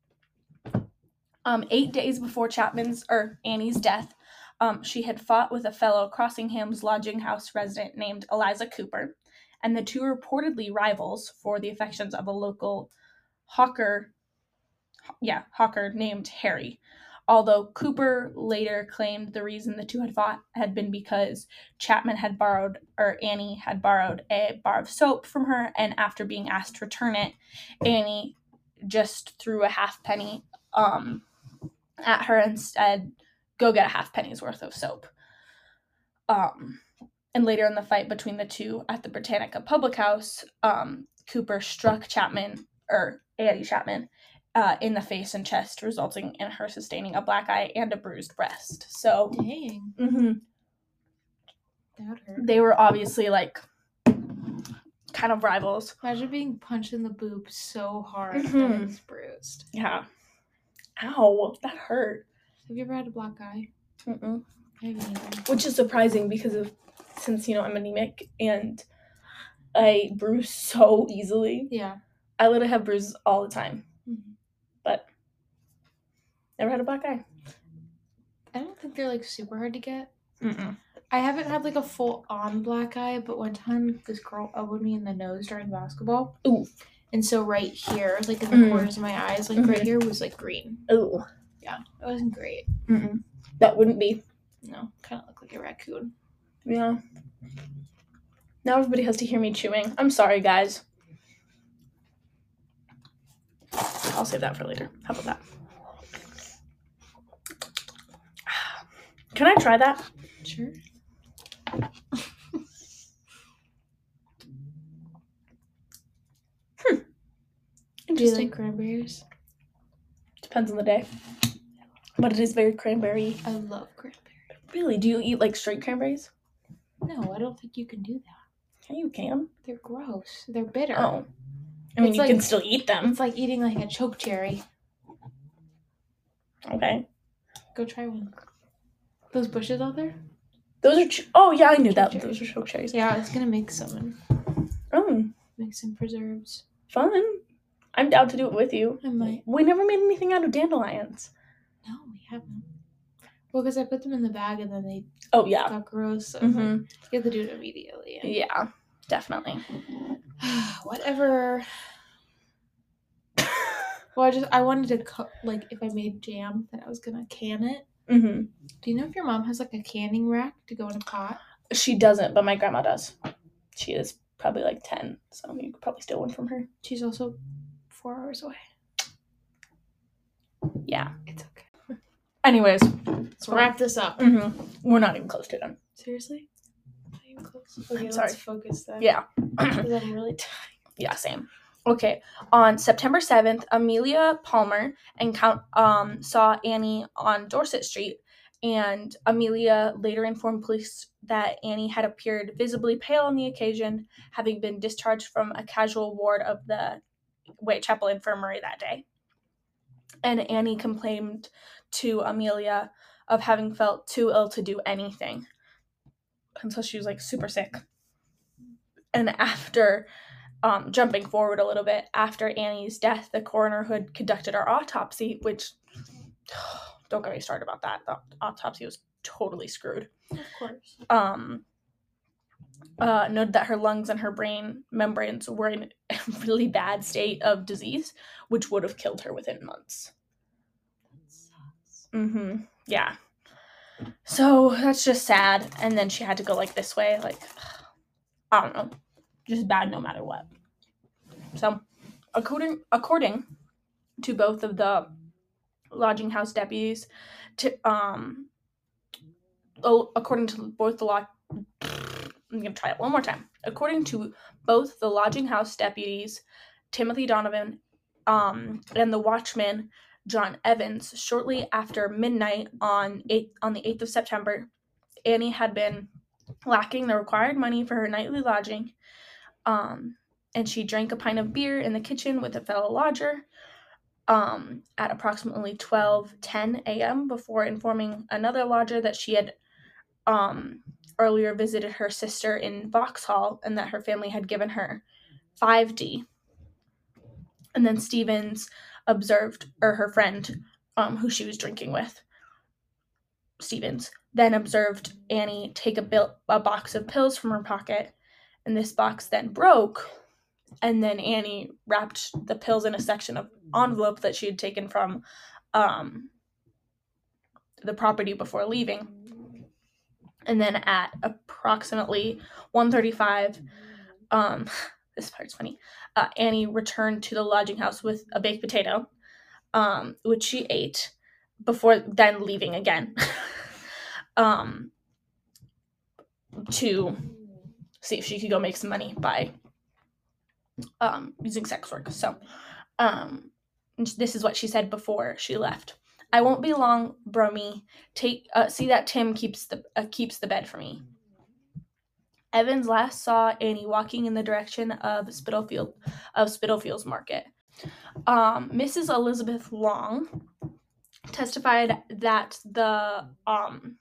um, eight days before Chapman's or Annie's death, um, she had fought with a fellow Crossingham's lodging house resident named Eliza Cooper, and the two reportedly rivals for the affections of a local hawker, yeah, hawker named Harry. Although Cooper later claimed the reason the two had fought had been because Chapman had borrowed, or Annie had borrowed a bar of soap from her, and after being asked to return it, Annie just threw a half penny um, at her and said, "Go get a half penny's worth of soap." Um, and later in the fight between the two at the Britannica Public House, um, Cooper struck Chapman or Annie Chapman uh, in the face and chest, resulting in her sustaining a black eye and a bruised breast. So Dang, mhm, that hurt. they were obviously like kind of rivals. Imagine being punched in the boob so hard Mhm. that it's bruised. Yeah. Ow, that hurt. Have you ever had a black eye? Mm-mm. I haven't either. Which is surprising because of since you know I'm anemic and I bruise so easily. Yeah. I literally have bruises all the time, Mhm. but never had a black eye. I don't think they're like super hard to get. Mm-mm. I haven't had like a full on black eye, but one time this girl elbowed me in the nose during basketball. Ooh. And so right here, like in the Mm. corners of my eyes, like Mhm. right here was like green. Ooh. Yeah. It wasn't great. Mm-mm. That wouldn't be. No. Kind of looked like a raccoon. Yeah. Now everybody has to hear me chewing. I'm sorry, guys. I'll save that for later. How about that? Can I try that? Sure. Do you Interesting. like cranberries? Depends on the day. But it is very cranberry. I love cranberries. Really? Do you eat like straight cranberries? No, I don't think you can do that. Yeah, you can. They're gross. They're bitter. Oh. I mean, It's you like- can still eat them. It's like eating like a choke cherry. Okay. Go try one. Those bushes out there? Those are. Ch- oh, yeah, I knew that. Choke Those are choke cherries. Yeah, I was gonna make some Oh, make some preserves. fun. I'm down to do it with you. I might. We never made anything out of dandelions. No, we haven't. Well, because I put them in the bag and then they Oh, yeah. got gross. So I'm like, you have to do it immediately. Yeah, definitely. Whatever. Well, I just I wanted to cook like if I made jam, then I was gonna can it. hmm Do you know if your mom has like a canning rack to go in a pot? She doesn't, but my grandma does. She is probably like 10, so you could probably steal one from her. She's also four hours away. Yeah. It's okay. Anyways, Let's wrap this up. hmm we're not even close to done. Seriously? Not even close. I'm Okay, sorry. let's focus then. Yeah. 'Cause I'm really tired. yeah, same. Okay. On September 7th, Amelia Palmer and Count um saw Annie on Dorset Street and Amelia later informed police that Annie had appeared visibly pale on the occasion, having been discharged from a casual ward of the Whitechapel Infirmary that day. And Annie complained to Amelia of having felt too ill to do anything until she was like super sick. And after um, jumping forward a little bit, after Annie's death, the coroner who had conducted our autopsy, which don't get me started about that. The autopsy was totally screwed. Of course. Um, uh, noted that her lungs and her brain membranes were in a really bad state of disease, which would have killed her within months. Mm-hmm. Yeah. So that's just sad. And then she had to go like this way. Like, I don't know. Just bad no matter what. So, according according to both of the lodging house deputies, to um, oh, according to both the law, I'm gonna try it one more time. According to both the lodging house deputies, Timothy Donovan, um, and the watchman John Evans, shortly after midnight on eight on the eighth of September, Annie had been lacking the required money for her nightly lodging, um, and she drank a pint of beer in the kitchen with a fellow lodger. Um, at approximately twelve ten a.m. before informing another lodger that she had um, earlier visited her sister in Vauxhall and that her family had given her 5D. And then Stevens observed, or her friend um, who she was drinking with, Stevens, then observed Annie take a, bill, a box of pills from her pocket, and this box then broke. And then Annie wrapped the pills in a section of envelope that she had taken from um, the property before leaving. And then at approximately 1:35, um, this part's funny. Uh, Annie returned to the lodging house with a baked potato, um, which she ate before then leaving again. um, to see if she could go make some money by um, using sex work. So, um, this is what she said before she left. I won't be long, Brummy. Take uh, see that Tim keeps the uh, keeps the bed for me. Evans last saw Annie walking in the direction of Spitalfield of Spitalfields Market. Um, Mrs. Elizabeth Long testified that the um,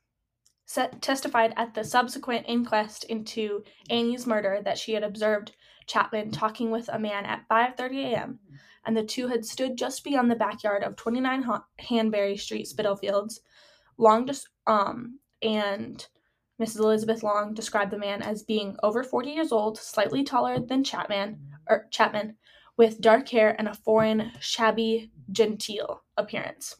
set, testified at the subsequent inquest into Annie's murder that she had observed Chapman talking with a man at 5:30 a.m. and the two had stood just beyond the backyard of 29 Hanbury Street, Spitalfields. Long dis- um and Mrs. Elizabeth Long described the man as being over 40 years old, slightly taller than Chapman or Chapman, with dark hair and a foreign, shabby, genteel appearance.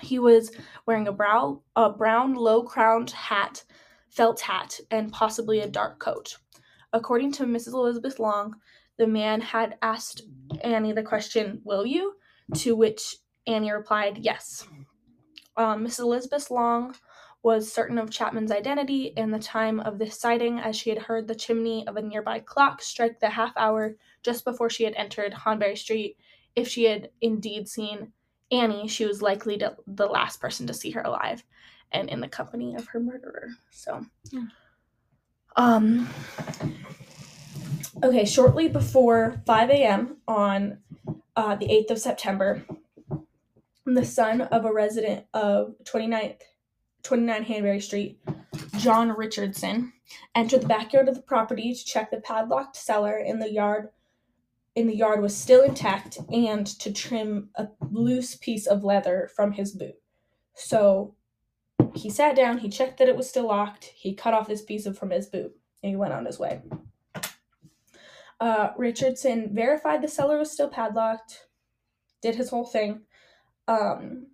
He was wearing a brow a brown low-crowned hat, felt hat, and possibly a dark coat. According to Mrs. Elizabeth Long, the man had asked Annie the question, Will you? To which Annie replied, Yes. Um, Mrs. Elizabeth Long was certain of Chapman's identity and the time of this sighting as she had heard the chimney of a nearby clock strike the half hour just before she had entered Hanbury Street. If she had indeed seen Annie, she was likely to, the last person to see her alive and in the company of her murderer. So, Yeah. um, okay, shortly before 5 a.m. on uh, the 8th of September, the son of a resident of 29th 29 Hanbury Street, John Richardson, entered the backyard of the property to check the padlocked cellar in the yard in the yard was still intact and to trim a loose piece of leather from his boot. So he sat down, he checked that it was still locked, he cut off this piece of from his boot, and he went on his way. Uh, Richardson verified the cellar was still padlocked, did his whole thing. Um,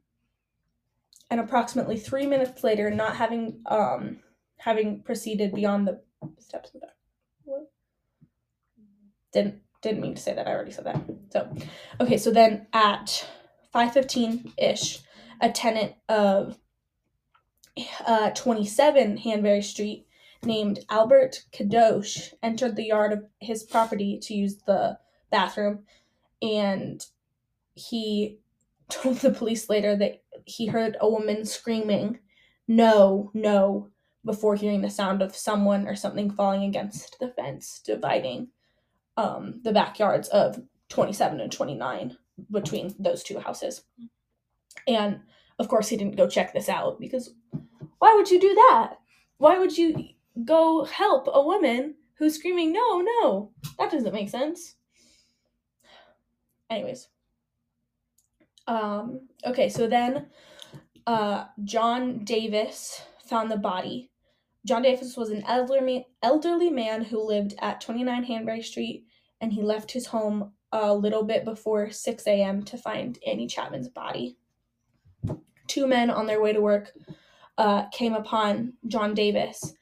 and approximately three minutes later, not having um having proceeded beyond the steps of the what? Didn't didn't mean to say that. I already said that. So, okay. So then at five fifteen ish, a tenant of uh, twenty seven Hanbury Street named Albert Cadosch entered the yard of his property to use the bathroom, and he told the police later that he heard a woman screaming, No, no, before hearing the sound of someone or something falling against the fence, dividing um, the backyards of 27 and 29 between those two houses. And of course, he didn't go check this out because why would you do that? Why would you go help a woman who's screaming, No, no? That doesn't make sense. Anyways. Um, okay, so then uh, John Davis found the body. John Davis was an elderly, elderly man who lived at 29 Hanbury Street, and he left his home a little bit before 6 a.m. to find Annie Chapman's body. Two men on their way to work uh, came upon John Davis,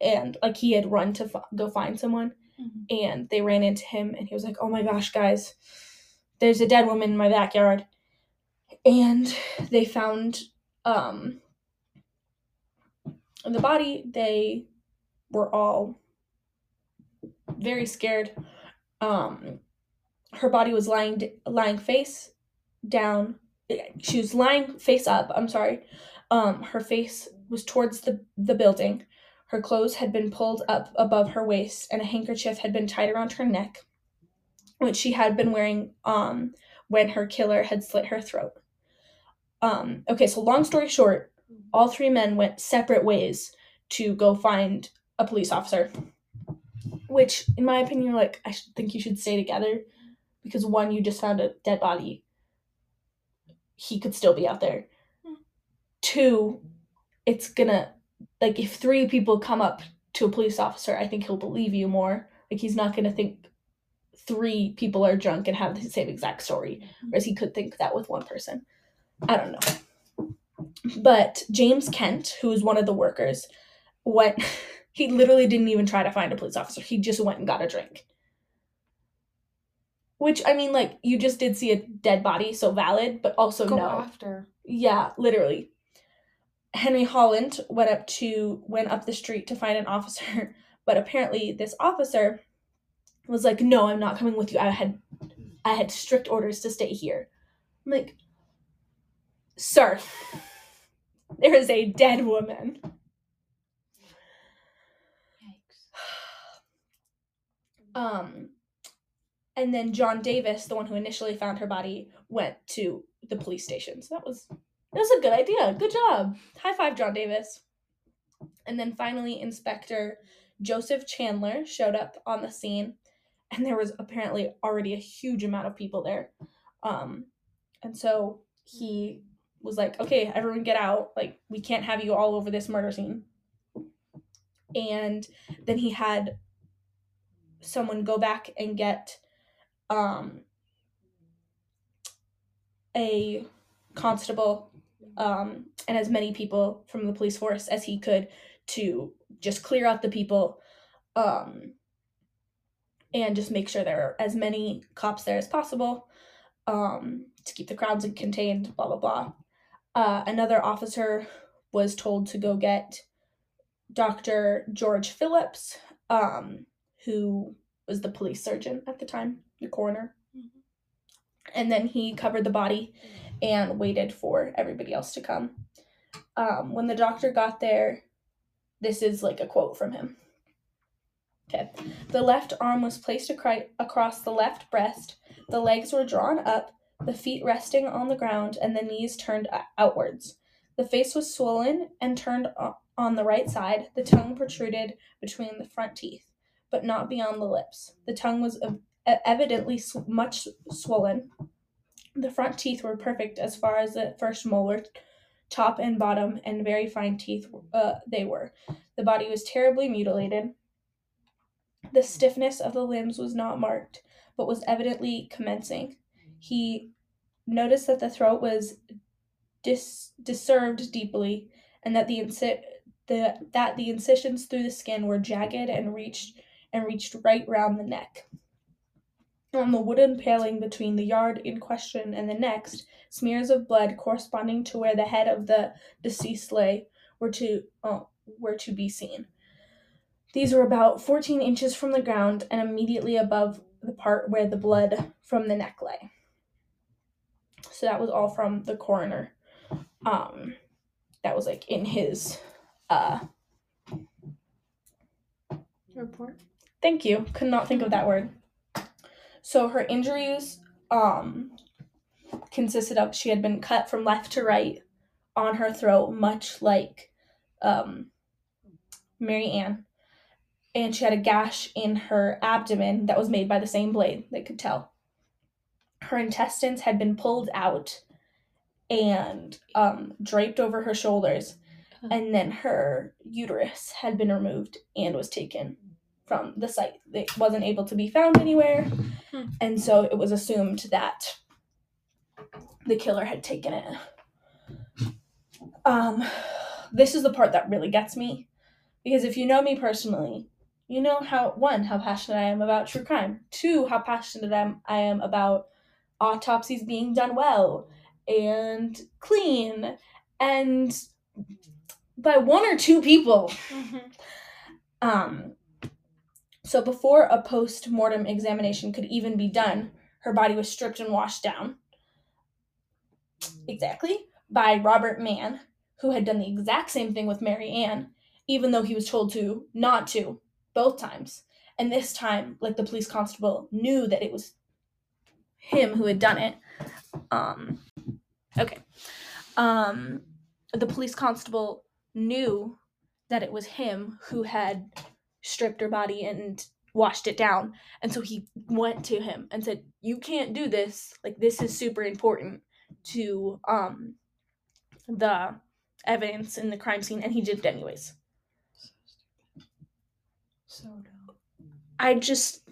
and like he had run to f- go find someone, and they ran into him, and he was like, "Oh my gosh, guys, there's a dead woman in my backyard." and they found um the body. They were all very scared. Um her body was lying lying face down she was lying face up i'm sorry. Um her face was towards the the building her clothes had been pulled up above her waist and a handkerchief had been tied around her neck which she had been wearing um when her killer had slit her throat um, okay, so long story short, all three men went separate ways to go find a police officer. Which, in my opinion, like I think you should stay together because one, you just found a dead body. He could still be out there. Two, it's gonna like if three people come up to a police officer, I think he'll believe you more. Like he's not gonna think three people are drunk and have the same exact story, mm-hmm. whereas he could think that with one person. I don't know. But James Kent, who was one of the workers, went. He literally didn't even try to find a police officer. He just went and got a drink. Which I mean, like you just did see a dead body, so valid, but also Go no. after. Yeah, literally. Henry Holland went up to went up the street to find an officer, but apparently this officer was like, "No, I'm not coming with you. I had I had strict orders to stay here." I'm like, "Sir, there is a dead woman." Yikes. Um and then John Davis, the one who initially found her body, went to the police station. So that was that was a good idea. Good job. High five, John Davis. And then finally, Inspector Joseph Chandler showed up on the scene, and there was apparently already a huge amount of people there. Um, and so he was like, "Okay, everyone, get out! Like, we can't have you all over this murder scene." And then he had someone go back and get um, a constable um, and as many people from the police force as he could to just clear out the people um, and just make sure there are as many cops there as possible um, to keep the crowds contained, blah, blah, blah. Uh, another officer was told to go get Dr. George Phillips, um, who was the police surgeon at the time, the coroner. And then he covered the body and waited for everybody else to come. Um, when the doctor got there, this is like a quote from him. Okay. The left arm was placed acri- across the left breast, the legs were drawn up, the feet resting on the ground, and the knees turned outwards. The face was swollen and turned on the right side, the tongue protruded between the front teeth, but not beyond the lips. The tongue was ev- evidently much swollen. The front teeth were perfect as far as the first molar, top and bottom, and very fine teeth uh, they were. The body was terribly mutilated. The stiffness of the limbs was not marked, but was evidently commencing. He noticed that the throat was dis- disturbed deeply, and that the, inci- the that the incisions through the skin were jagged and reached and reached right round the neck. On the wooden paling between the yard in question and the next, smears of blood corresponding to where the head of the deceased lay were to uh, were to be seen. These were about 14 inches from the ground and immediately above the part where the blood from the neck lay. So that was all from the coroner. Um, that was like in his. Uh, Report. thank you. Could not think of that word. So her injuries um, consisted of she had been cut from left to right on her throat, much like um, Mary Ann. And she had a gash in her abdomen that was made by the same blade, they could tell. Her intestines had been pulled out and um, draped over her shoulders. And then her uterus had been removed and was taken from the site. It wasn't able to be found anywhere. Hmm. And so it was assumed that the killer had taken it. Um, this is the part that really gets me. Because if you know me personally, you know how one, how passionate I am about true crime. Two, how passionate I'm, I am about autopsies being done well and clean and by one or two people. Um, so before a post mortem examination could even be done, her body was stripped and washed down. Exactly. By Robert Mann, who had done the exact same thing with Mary Ann, even though he was told to not to both times. And this time, like the police constable knew that it was him who had done it. Um okay. Um the police constable knew that it was him who had stripped her body and washed it down. And so he went to him and said, "You can't do this. Like this is super important to um the evidence in the crime scene." And he did it anyways. So dumb. I just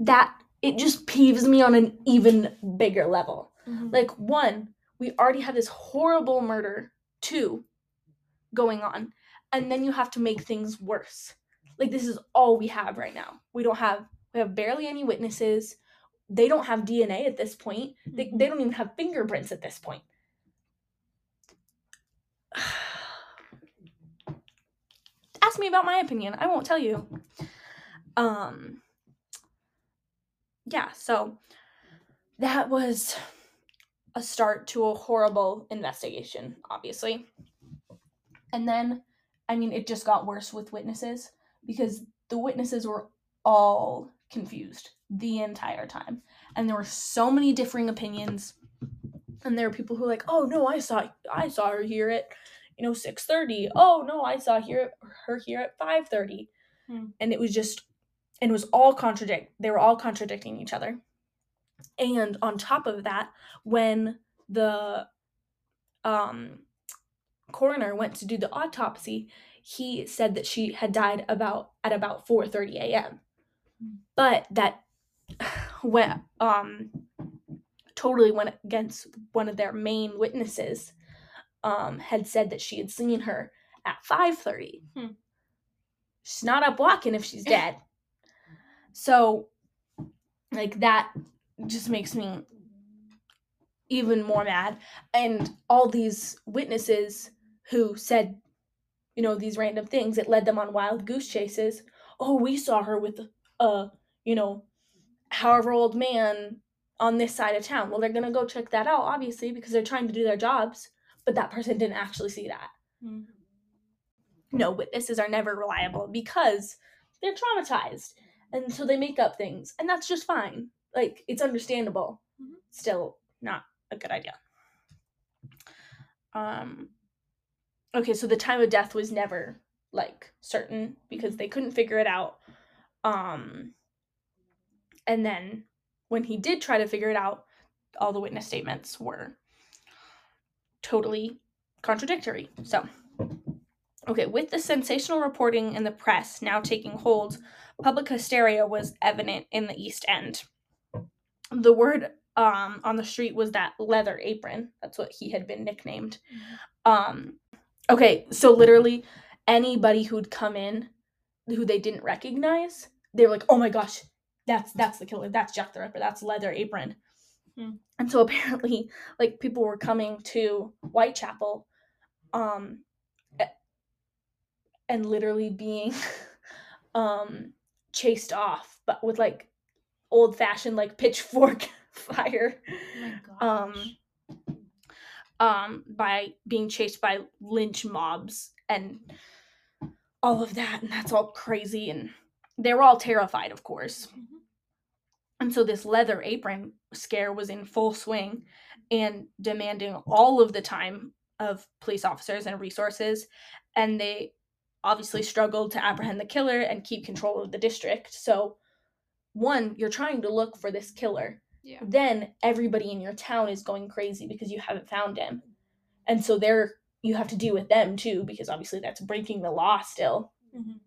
that it just peeves me on an even bigger level. Like one, we already have this horrible murder, two going on, and then you have to make things worse. Like this is all we have right now. We don't have we have barely any witnesses. They don't have DNA at this point. They, they don't even have fingerprints at this point. Ask me about my opinion. I won't tell you. Um yeah, so that was a start to a horrible investigation, obviously. And then, I mean, it just got worse with witnesses because the witnesses were all confused the entire time. And there were so many differing opinions. And there were people who were like, oh no, I saw I saw her here at, you know, 6:30. Oh no, I saw here her here at 5:30. Hmm. And it was just and it was all contradict they were all contradicting each other. And on top of that, when the um, coroner went to do the autopsy, he said that she had died about at about 4:30 a.m. But that went um totally went against one of their main witnesses. Um, had said that she had seen her at 5:30. Hmm. She's not up walking if she's dead. so, like that just makes me even more mad. And all these witnesses who said, you know, these random things, it led them on wild goose chases. Oh, we saw her with a, you know, however old man on this side of town. Well, they're going to go check that out, obviously, because they're trying to do their jobs. But that person didn't actually see that. Hmm. No, witnesses are never reliable because they're traumatized. And so they make up things. And that's just fine. Like, it's understandable. Mhm. Still not a good idea. Um, okay, so the time of death was never like certain because they couldn't figure it out. Um, and then when he did try to figure it out, all the witness statements were totally contradictory. So, okay, with the sensational reporting in the press now taking hold, public hysteria was evident in the East End. The word um, on the street was that leather apron. That's what he had been nicknamed. Um, okay, so literally anybody who'd come in who they didn't recognize, they were like, "Oh my gosh, that's that's the killer. That's Jack the Ripper. That's leather apron." Hmm. And so apparently, like people were coming to Whitechapel, um, and literally being, um, chased off, but with like old fashioned like pitchfork fire Oh my um. Um by being chased by lynch mobs and all of that and that's all crazy and they were all terrified of course. Mhm. and so this leather apron scare was in full swing and demanding all of the time of police officers and resources and they obviously struggled to apprehend the killer and keep control of the district. So one you're trying to look for this killer Yeah. then everybody in your town is going crazy because you haven't found him. And so they're you have to deal with them too because obviously that's breaking the law still. Mhm.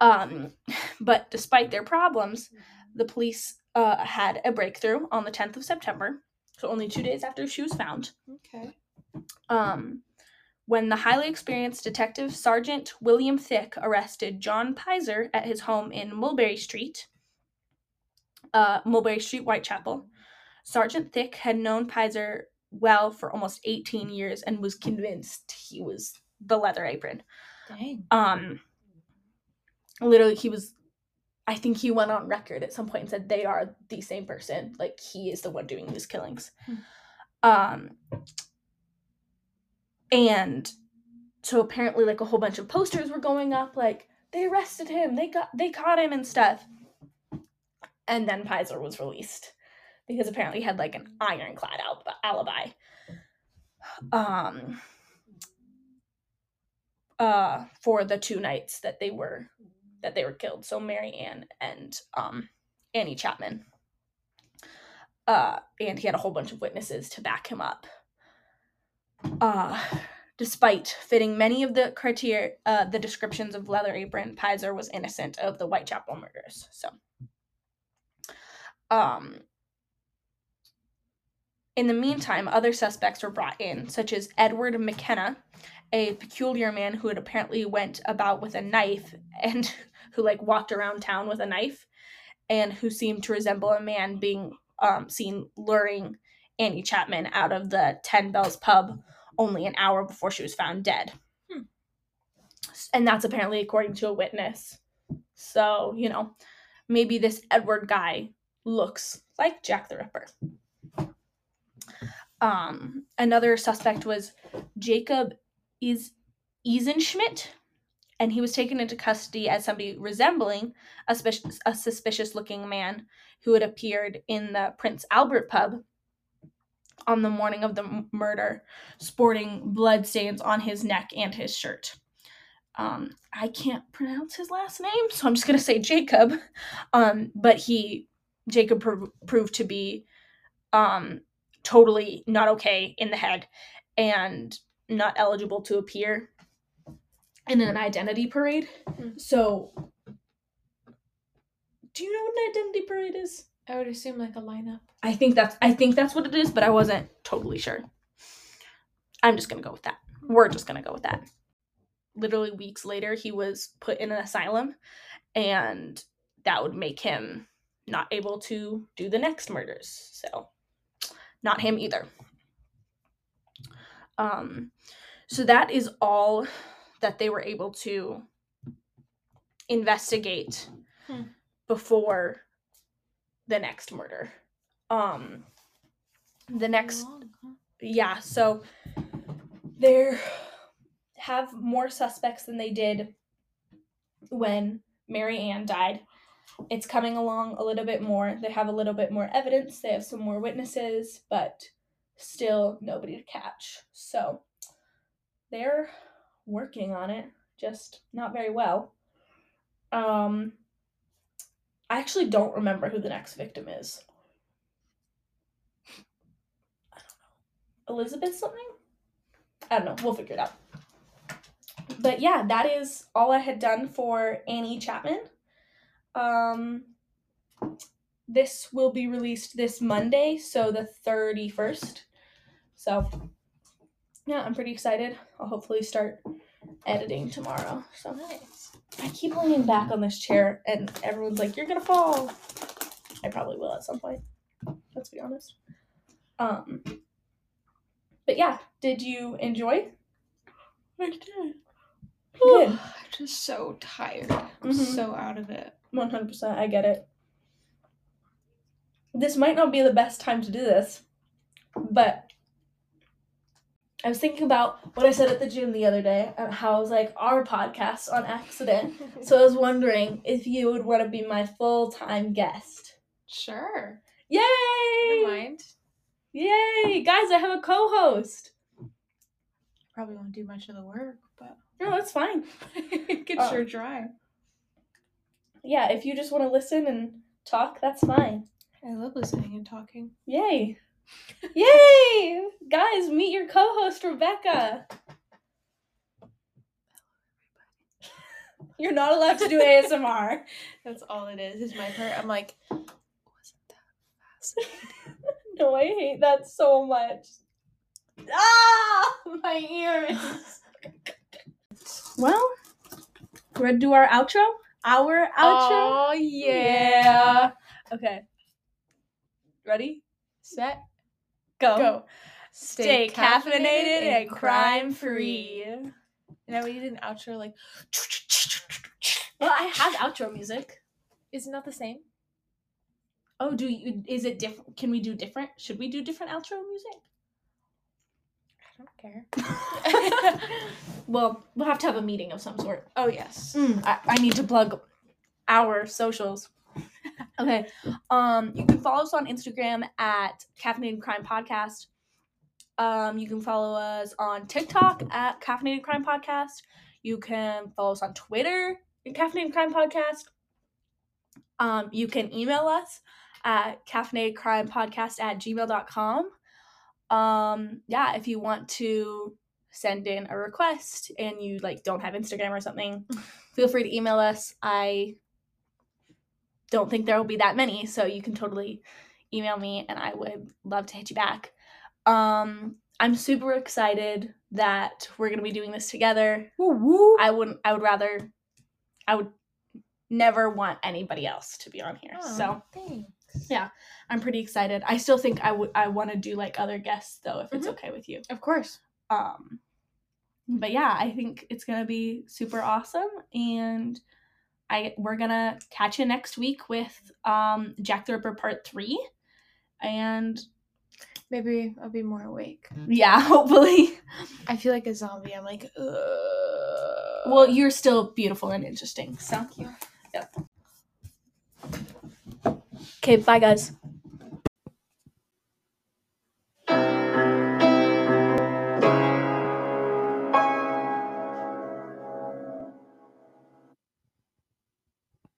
Um but despite their problems, the police uh, had a breakthrough on the 10th of September, so only 2 days after she was found. Okay. Um when the highly experienced detective Sergeant William Thick arrested John Pizer at his home in Mulberry Street, uh, Mulberry Street, Whitechapel, Sergeant Thick had known Pizer well for almost 18 years and was convinced he was the leather apron. Dang. Um, literally, he was. I think he went on record at some point and said they are the same person. Like he is the one doing these killings. Um, and so apparently, like a whole bunch of posters were going up, like they arrested him, they got they caught him and stuff. And then Pizer was released because apparently he had like an ironclad al- alibi. Um, uh, for the two nights that they were that they were killed. So Mary Ann and um, Annie Chapman. Uh, and he had a whole bunch of witnesses to back him up. Uh, despite fitting many of the criteria, uh, the descriptions of Leather Apron, Pizer was innocent of the Whitechapel murders. So, um, in the meantime, other suspects were brought in, such as Edward McKenna, a peculiar man who had apparently went about with a knife and who like walked around town with a knife, and who seemed to resemble a man being um, seen luring Annie Chapman out of the Ten Bells pub only an hour before she was found dead. Hmm. And that's apparently according to a witness. So, you know, maybe this Edward guy looks like Jack the Ripper. Um, another suspect was Jacob is Isenschmid, and he was taken into custody as somebody resembling a, spe- a suspicious looking man who had appeared in the Prince Albert pub on the morning of the m- murder, sporting blood stains on his neck and his shirt. Um, I can't pronounce his last name, so I'm just gonna say Jacob. Um, but he, Jacob, pro- proved to be um, totally not okay in the head and not eligible to appear in an identity parade. Hmm. So, do you know what an identity parade is? I would assume like a lineup. I think that's I think that's what it is, but I wasn't totally sure. I'm just gonna go with that. We're just gonna go with that. Literally weeks later, he was put in an asylum, and that would make him not able to do the next murders. So, not him either. Um, so that is all that they were able to investigate Hmm. before the next murder. Um the next yeah, so they have more suspects than they did when Mary Ann died. It's coming along a little bit more. They have a little bit more evidence. They have some more witnesses, but still nobody to catch. So they're working on it, just not very well. Um I actually don't remember who the next victim is. I don't know. Elizabeth something? I don't know. We'll figure it out. But yeah, that is all I had done for Annie Chapman. Um this will be released this Monday, so the 31st. So yeah, I'm pretty excited. I'll hopefully start editing tomorrow. So Nice. I keep leaning back on this chair, and everyone's like, "You're gonna fall." I probably will at some point. Let's be honest. Um, but yeah, did you enjoy? I did. Good. I'm just so tired. I'm Mhm. So out of it. One hundred percent. I get it. This might not be the best time to do this, but I was thinking about what I said at the gym the other day and how I was like our podcast on accident. So I was wondering if you would want to be my full time guest. sure. Yay! Don't mind. Yay! Guys, I have a co host. Probably won't do much of the work, but No, that's fine. I could Oh. sure try. Yeah, if you just want to listen and talk, that's fine. I love listening and talking. Yay! Yay! Guys, meet your co host, Rebekah. You're not allowed to do ASMR. That's all it is. Is my part. I'm like, wasn't that fascinating? No, I hate that so much. Ah! My ears. well, we're gonna do our outro. Our outro. Oh yeah. Okay. Ready? Set. Go. Go. Stay caffeinated and crime free. Now we need an outro like. Well, I have outro music. Is it not that the same? Oh, do you? Is it different? Can we do different? Should we do different outro music? I don't care. well, we'll have to have a meeting of some sort. oh yes. Mm, I, I need to plug our socials. Okay. Um, you can follow us on Instagram at Caffeinated Crime Podcast. Um, you can follow us on TikTok at Caffeinated Crime Podcast. You can follow us on Twitter at Caffeinated Crime Podcast. Um, you can email us at caffeinatedcrimepodcast at gmail.com. Um, yeah, if you want to send in a request and you like don't have Instagram or something, feel free to email us. I don't think there will be that many, so you can totally email me and I would love to hit you back. Um, I'm super excited that we're gonna be doing this together. Woo woo. I wouldn't I would rather I would never want anybody else to be on here. So thanks. Yeah. I'm pretty excited. I still think I would I want to do like other guests though if it's Mhm. okay with you. Of course. Um but yeah, I think it's going to be super awesome and I we're going to catch you next week with um Jack the Ripper part 3 and Maybe I'll be more awake. yeah, hopefully. I feel like a zombie. I'm like, Ugh. Well, you're still beautiful and interesting. So, Thank you. Okay, bye guys.